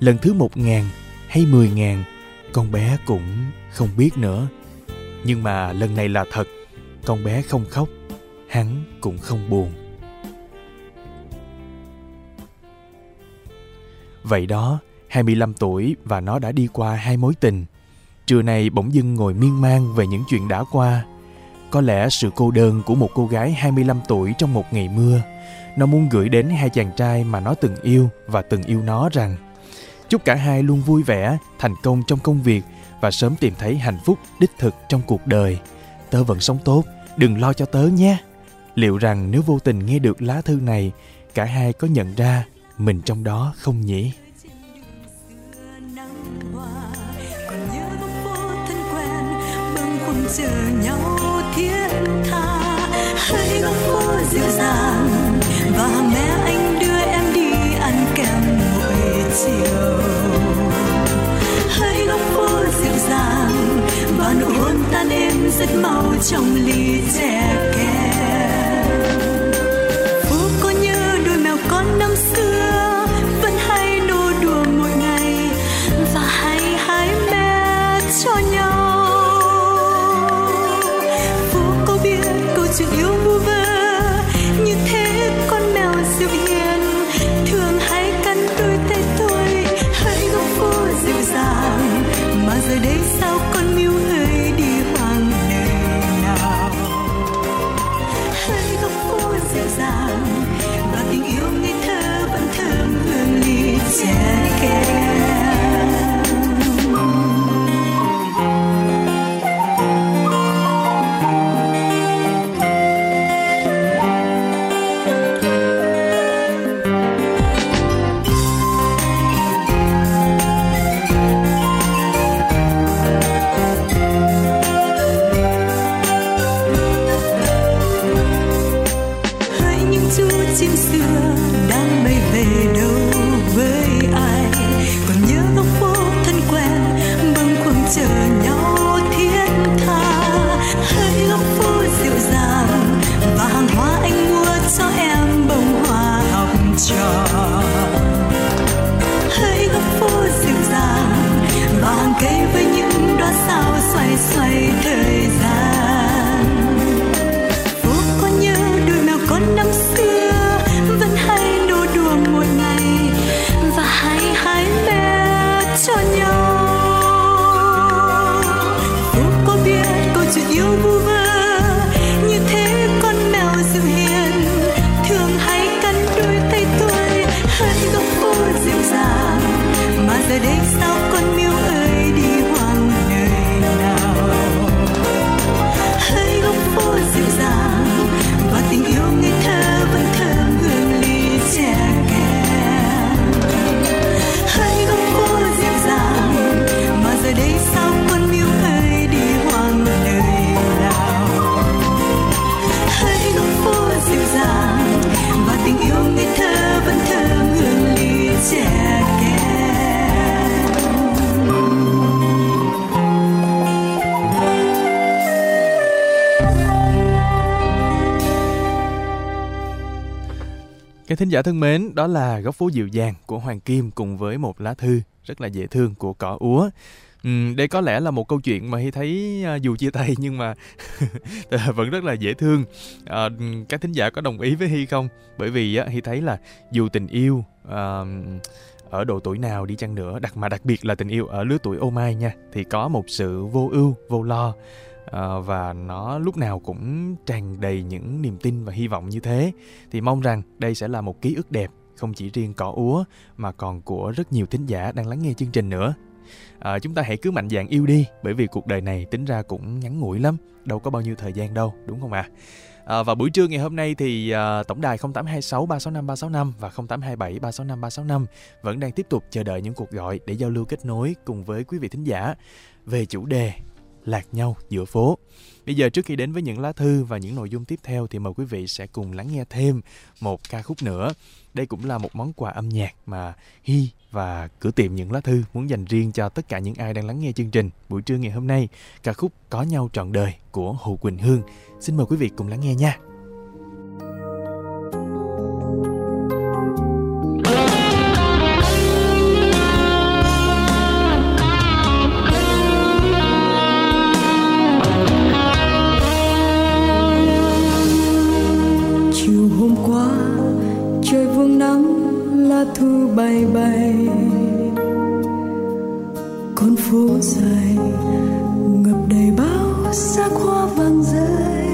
Lần thứ một ngàn hay mười ngàn, con bé cũng không biết nữa. Nhưng mà lần này là thật, con bé không khóc, hắn cũng không buồn. Vậy đó, 25 tuổi và nó đã đi qua hai mối tình. Trưa nay bỗng dưng ngồi miên man về những chuyện đã qua. Có lẽ sự cô đơn của một cô gái 25 tuổi trong một ngày mưa – nó muốn gửi đến hai chàng trai mà nó từng yêu và từng yêu nó rằng chúc cả hai luôn vui vẻ, thành công trong công việc và sớm tìm thấy hạnh phúc đích thực trong cuộc đời. Tớ vẫn sống tốt, đừng lo cho tớ nhé. Liệu rằng nếu vô tình nghe được lá thư này, cả hai có nhận ra mình trong đó không nhỉ? chờ nhau thiết tha hãy góc phố dịu dàng chiều góc phố dịu dàng và hôn tan êm rất mau trong ly trẻ kèm phố có như đôi mèo con năm Các thính giả thân mến, đó là góc phố dịu dàng của Hoàng Kim cùng với một lá thư rất là dễ thương của cỏ úa. Ừ, đây có lẽ là một câu chuyện mà Hy thấy à, dù chia tay nhưng mà vẫn rất là dễ thương. À, các thính giả có đồng ý với Hy không? Bởi vì á, Hy thấy là dù tình yêu à, ở độ tuổi nào đi chăng nữa, đặc mà đặc biệt là tình yêu ở lứa tuổi ô mai nha, thì có một sự vô ưu, vô lo à, và nó lúc nào cũng tràn đầy những niềm tin và hy vọng như thế thì mong rằng đây sẽ là một ký ức đẹp không chỉ riêng cỏ úa mà còn của rất nhiều thính giả đang lắng nghe chương trình nữa à, chúng ta hãy cứ mạnh dạn yêu đi bởi vì cuộc đời này tính ra cũng ngắn ngủi lắm đâu có bao nhiêu thời gian đâu đúng không ạ à? và buổi trưa ngày hôm nay thì à, tổng đài 0826 365 365 và 0827 365 365 vẫn đang tiếp tục chờ đợi những cuộc gọi để giao lưu kết nối cùng với quý vị thính giả về chủ đề lạc nhau giữa phố. Bây giờ trước khi đến với những lá thư và những nội dung tiếp theo thì mời quý vị sẽ cùng lắng nghe thêm một ca khúc nữa. Đây cũng là một món quà âm nhạc mà Hi và cửa tiệm những lá thư muốn dành riêng cho tất cả những ai đang lắng nghe chương trình buổi trưa ngày hôm nay. Ca khúc Có nhau trọn đời của Hồ Quỳnh Hương. Xin mời quý vị cùng lắng nghe nha. Bay bay. Con phố dài ngập đầy bao sắc hoa vàng rơi.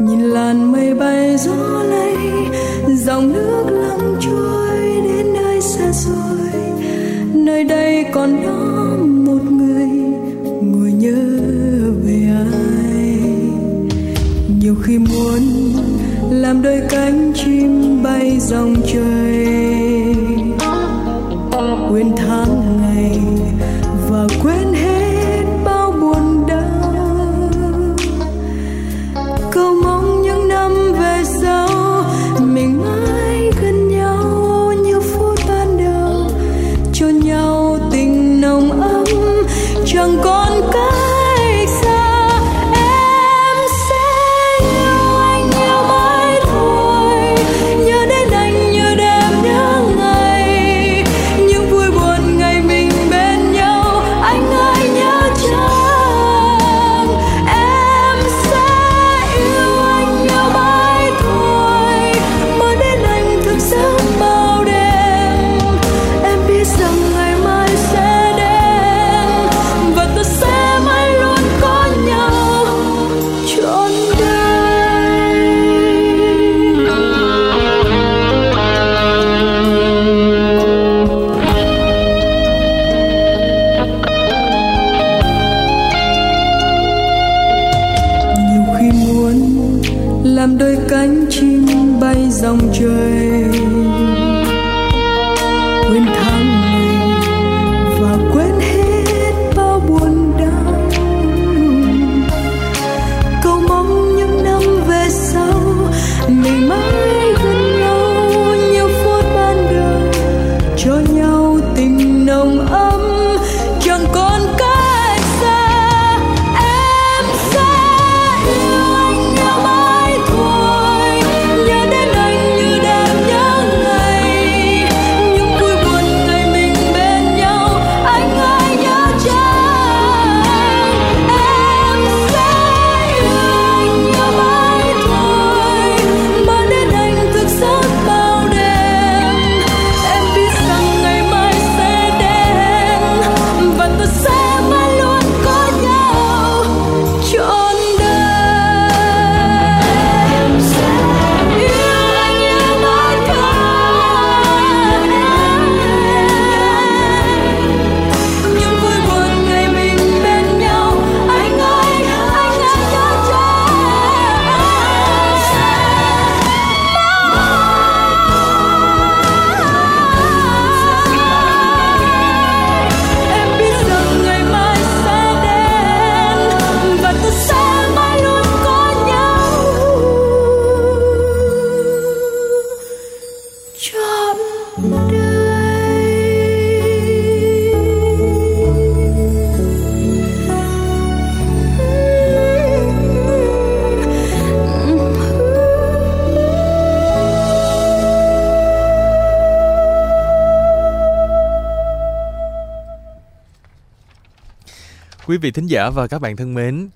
Nhìn làn mây bay gió lay, dòng nước lặng trôi đến nơi xa xôi. Nơi đây còn đó một người ngồi nhớ về ai? Nhiều khi muốn làm đôi cánh chim dòng trời Quý vị thính giả và các bạn thân mến,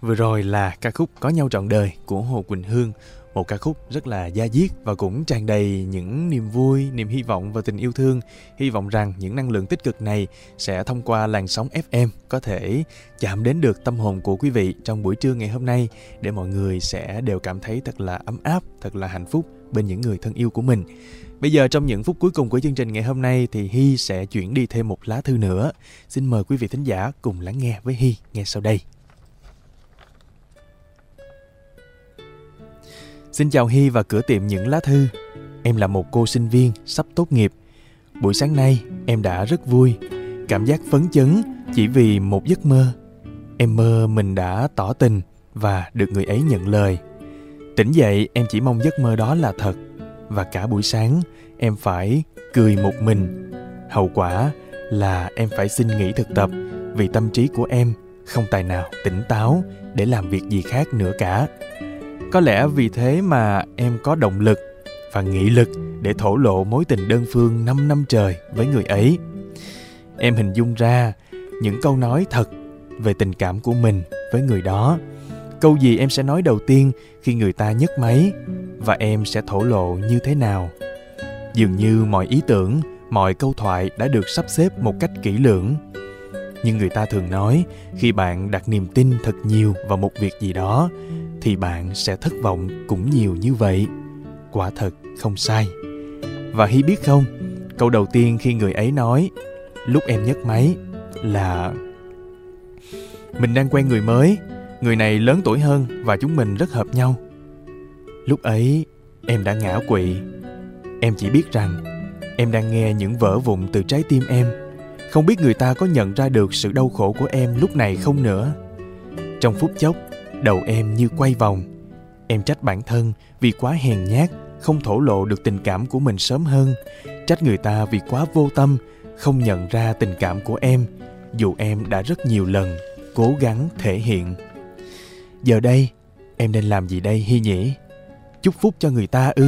vừa rồi là ca khúc Có nhau trọn đời của Hồ Quỳnh Hương, một ca khúc rất là da diết và cũng tràn đầy những niềm vui, niềm hy vọng và tình yêu thương. Hy vọng rằng những năng lượng tích cực này sẽ thông qua làn sóng FM có thể chạm đến được tâm hồn của quý vị trong buổi trưa ngày hôm nay để mọi người sẽ đều cảm thấy thật là ấm áp, thật là hạnh phúc bên những người thân yêu của mình. Bây giờ trong những phút cuối cùng của chương trình ngày hôm nay thì Hy sẽ chuyển đi thêm một lá thư nữa. Xin mời quý vị thính giả cùng lắng nghe với Hy ngay sau đây. Xin chào Hy và cửa tiệm những lá thư. Em là một cô sinh viên sắp tốt nghiệp. Buổi sáng nay em đã rất vui, cảm giác phấn chấn chỉ vì một giấc mơ. Em mơ mình đã tỏ tình và được người ấy nhận lời. Tỉnh dậy em chỉ mong giấc mơ đó là thật và cả buổi sáng, em phải cười một mình. Hậu quả là em phải xin nghỉ thực tập vì tâm trí của em không tài nào tỉnh táo để làm việc gì khác nữa cả. Có lẽ vì thế mà em có động lực và nghị lực để thổ lộ mối tình đơn phương 5 năm trời với người ấy. Em hình dung ra những câu nói thật về tình cảm của mình với người đó. Câu gì em sẽ nói đầu tiên khi người ta nhấc máy và em sẽ thổ lộ như thế nào? Dường như mọi ý tưởng, mọi câu thoại đã được sắp xếp một cách kỹ lưỡng. Nhưng người ta thường nói khi bạn đặt niềm tin thật nhiều vào một việc gì đó thì bạn sẽ thất vọng cũng nhiều như vậy. Quả thật không sai. Và Hy biết không, câu đầu tiên khi người ấy nói lúc em nhấc máy là mình đang quen người mới, người này lớn tuổi hơn và chúng mình rất hợp nhau. Lúc ấy em đã ngã quỵ. Em chỉ biết rằng em đang nghe những vỡ vụn từ trái tim em. Không biết người ta có nhận ra được sự đau khổ của em lúc này không nữa. Trong phút chốc, đầu em như quay vòng. Em trách bản thân vì quá hèn nhát, không thổ lộ được tình cảm của mình sớm hơn. Trách người ta vì quá vô tâm, không nhận ra tình cảm của em, dù em đã rất nhiều lần cố gắng thể hiện. Giờ đây, em nên làm gì đây Hy nhỉ? Chúc phúc cho người ta ư?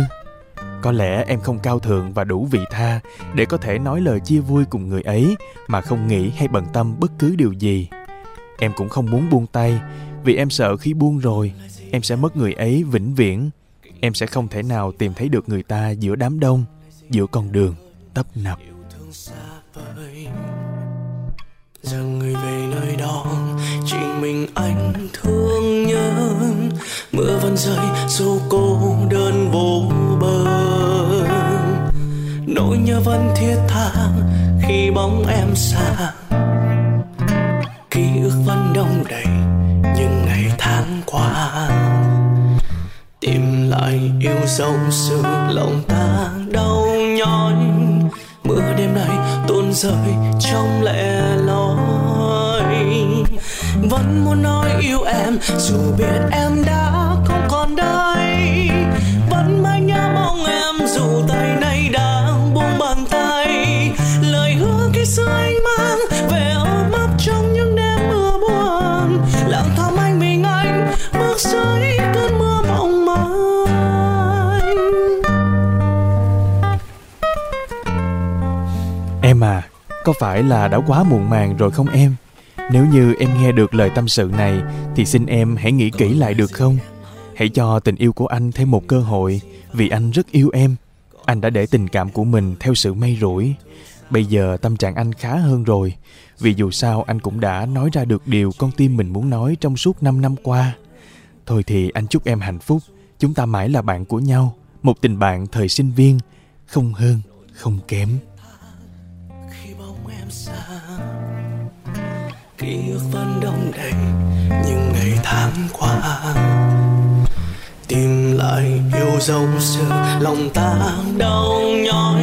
Có lẽ em không cao thượng và đủ vị tha để có thể nói lời chia vui cùng người ấy mà không nghĩ hay bận tâm bất cứ điều gì. Em cũng không muốn buông tay vì em sợ khi buông rồi em sẽ mất người ấy vĩnh viễn. Em sẽ không thể nào tìm thấy được người ta giữa đám đông, giữa con đường tấp nập. rằng người về nơi đó chỉ mình anh thương mưa vẫn rơi, dù cô đơn vô bờ. Nỗi nhớ vẫn thiết tha khi bóng em xa. Ký ức vẫn đông đầy những ngày tháng qua. Tìm lại yêu dấu sự lòng ta đau nhói. Mưa đêm nay tuôn rơi trong lẻ loi. Vẫn muốn nói yêu em, dù biết em đã đây vẫn mãi nhớ mong em dù tay nay đã buông bàn tay lời hứa khi xưa anh mang về ôm ấp trong những đêm mưa buồn lặng thầm anh mình anh bước dưới cơn mưa mộng manh Em à, có phải là đã quá muộn màng rồi không em? Nếu như em nghe được lời tâm sự này thì xin em hãy nghĩ kỹ lại được không? Hãy cho tình yêu của anh thêm một cơ hội vì anh rất yêu em. Anh đã để tình cảm của mình theo sự may rủi. Bây giờ tâm trạng anh khá hơn rồi vì dù sao anh cũng đã nói ra được điều con tim mình muốn nói trong suốt 5 năm qua. Thôi thì anh chúc em hạnh phúc. Chúng ta mãi là bạn của nhau. Một tình bạn thời sinh viên. Không hơn, không kém. khi bóng em xa ký ức vẫn đông đầy dâu yêu lòng ta đau nhói.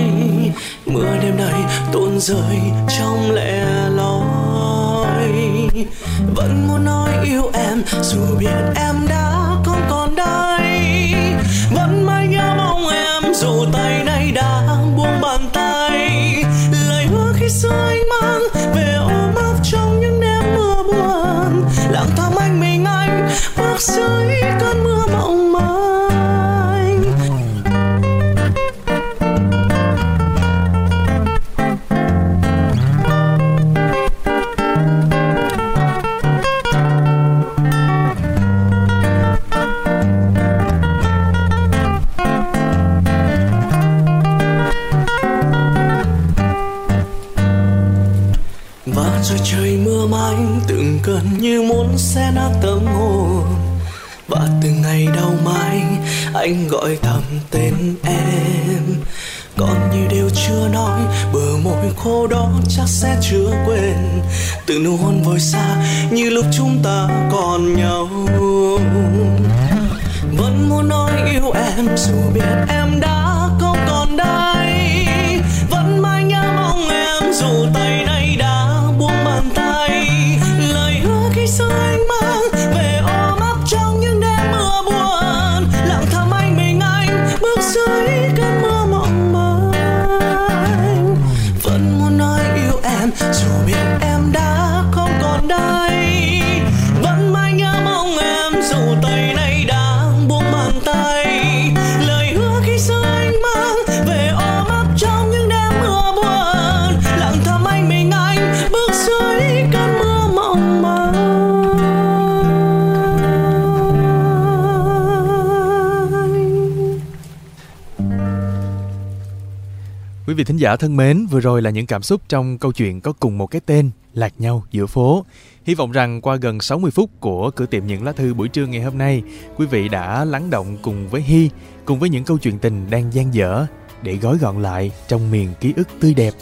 Mưa đêm nay tuôn rơi trong lẻ loi. Vẫn muốn nói yêu em, dù biết em đã không còn đây. Vẫn mãi nhớ mong em, dù tay nay đã buông bàn tay. Lời hứa khi xưa anh mang về ôm ấp trong những đêm mưa buồn. Lặng thầm anh mình anh bước dưới như muốn xé nát tâm hồn. Và từng ngày đau mãi, anh gọi thầm tên em. Còn như điều chưa nói, bờ môi khô đó chắc sẽ chưa quên. Từ nụ hôn vội xa, như lúc chúng ta còn nhau. Vẫn muốn nói yêu em, dù biết em đã Quý vị thính giả thân mến, vừa rồi là những cảm xúc trong câu chuyện có cùng một cái tên, Lạc nhau giữa phố. Hy vọng rằng qua gần 60 phút của cửa tiệm những lá thư buổi trưa ngày hôm nay, quý vị đã lắng động cùng với Hy, cùng với những câu chuyện tình đang gian dở để gói gọn lại trong miền ký ức tươi đẹp.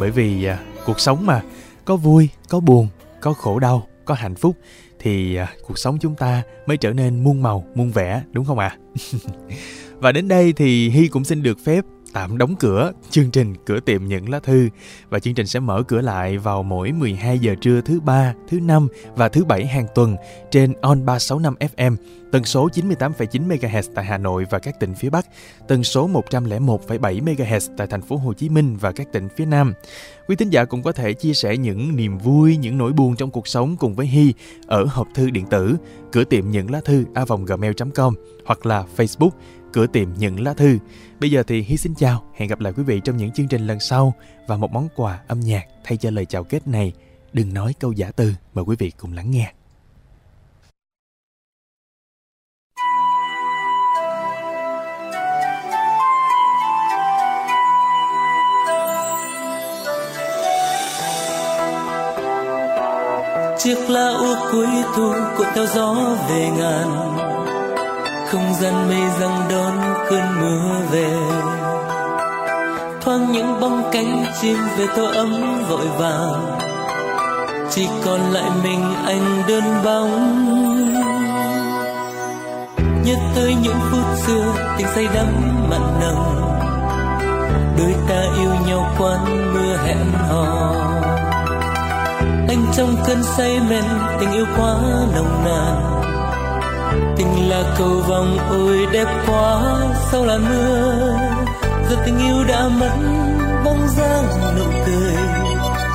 Bởi vì à, cuộc sống mà, có vui, có buồn, có khổ đau, có hạnh phúc thì à, cuộc sống chúng ta mới trở nên muôn màu, muôn vẻ, đúng không ạ? Và đến đây thì Hy cũng xin được phép tạm đóng cửa chương trình cửa tiệm những lá thư và chương trình sẽ mở cửa lại vào mỗi 12 giờ trưa thứ ba, thứ năm và thứ bảy hàng tuần trên On 365 FM, tần số 98,9 MHz tại Hà Nội và các tỉnh phía Bắc, tần số 101,7 MHz tại thành phố Hồ Chí Minh và các tỉnh phía Nam. Quý thính giả cũng có thể chia sẻ những niềm vui, những nỗi buồn trong cuộc sống cùng với Hy ở hộp thư điện tử cửa tiệm những lá thư a vòng gmail.com hoặc là Facebook cửa tiệm những lá thư. Bây giờ thì hi xin chào, hẹn gặp lại quý vị trong những chương trình lần sau và một món quà âm nhạc thay cho lời chào kết này. Đừng nói câu giả từ, mời quý vị cùng lắng nghe. chiếc lá úa cuối thu cuộn theo gió về ngàn không gian mây răng đón cơn mưa về. Thoáng những bóng cánh chim về tô ấm vội vàng. Chỉ còn lại mình anh đơn bóng. Nhớ tới những phút xưa tình say đắm mặn nồng. Đôi ta yêu nhau quán mưa hẹn hò. Anh trong cơn say men tình yêu quá nồng nàn tình là cầu vòng ôi đẹp quá sau làn mưa? Giờ tình yêu đã mất bóng dáng nụ cười.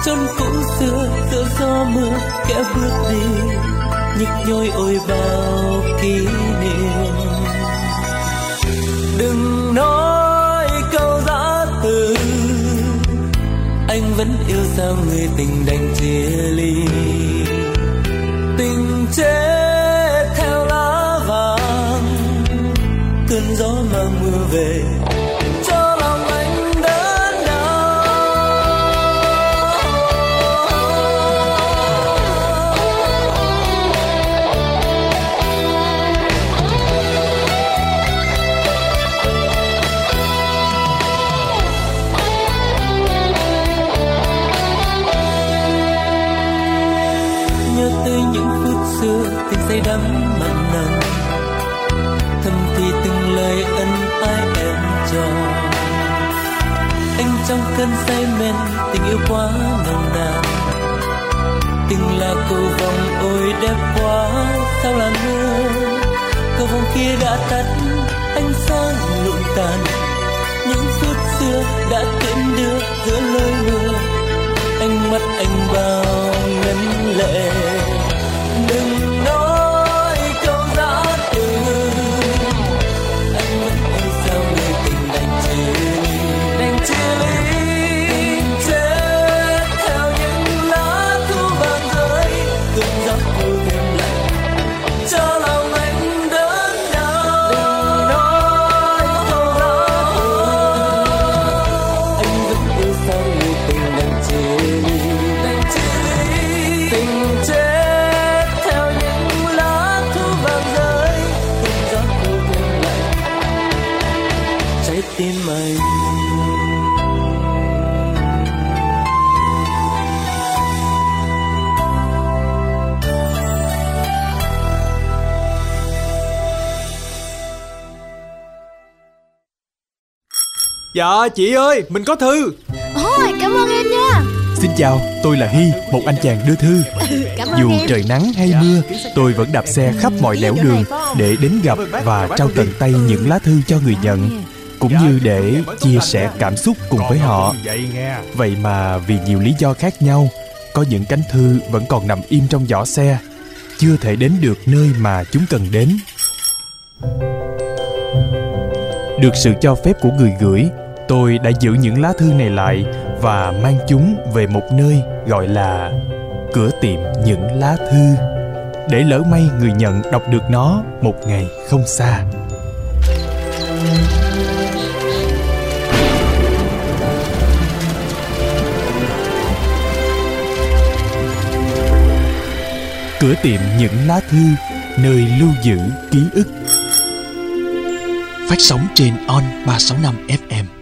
Chôn cũ xưa, giữa gió mưa, kẻ bước đi nhức nhối ôi bao kỷ niệm. Đừng nói câu giã từ, anh vẫn yêu sao người tình đành chia ly. Tình chết mang quá nồng nàn. Tình là cầu vòng ôi đẹp quá, sao là mưa cầu vòng kia đã tắt, ánh sáng lụi tàn. Những phút xưa đã tiễn đưa giữa lời mưa ánh mắt anh bao ngấn lệ. Dạ chị ơi Mình có thư. Ôi cảm ơn em nha. Xin chào tôi là Hy Một anh chàng đưa thư. Cảm ơn Dù em. trời nắng hay mưa Tôi vẫn đạp xe khắp mọi nẻo đường Để đến gặp và trao tận tay những lá thư cho người nhận Cũng như để chia sẻ cảm xúc cùng với họ. Vậy mà vì nhiều lý do khác nhau Có những cánh thư vẫn còn nằm im trong giỏ xe Chưa thể đến được nơi mà chúng cần đến. Được sự cho phép của người gửi Tôi đã giữ những lá thư này lại Và mang chúng về một nơi gọi là Cửa tiệm những lá thư, Để lỡ may người nhận đọc được nó một ngày không xa. Cửa tiệm những lá thư, Nơi lưu giữ ký ức. Phát sóng trên On 365 FM